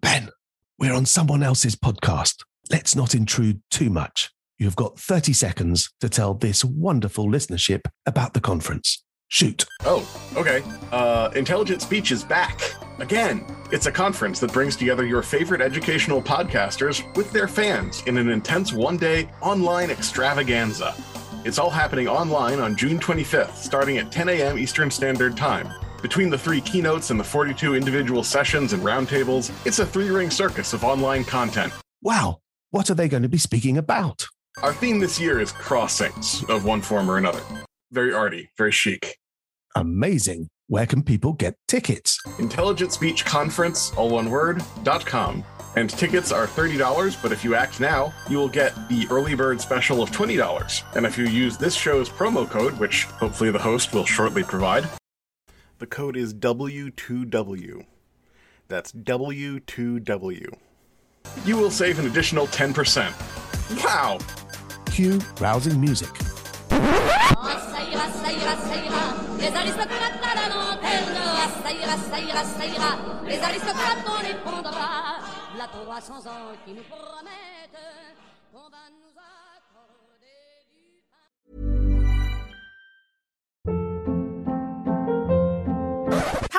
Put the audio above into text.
Ben, we're on someone else's podcast. Let's not intrude too much. You've got 30 seconds to tell this wonderful listenership about the conference. Shoot. Oh, okay. Uh, Intelligent Speech is back. Again, it's a conference that brings together your favorite educational podcasters with their fans in an intense one day online extravaganza. It's all happening online on June 25th, starting at 10 a.m. Eastern Standard Time. Between the three keynotes and the 42 individual sessions and roundtables, it's a three ring circus of online content. Wow. What are they going to be speaking about? Our theme this year is crossings of one form or another. Very arty, very chic. Amazing. Where can people get tickets? Intelligent Speech Conference, all one word, dot com. And tickets are $30, but if you act now, you will get the early bird special of $20. And if you use this show's promo code, which hopefully the host will shortly provide, the code is W2W. That's W2W. You will save an additional 10%. Wow! Cue rousing music.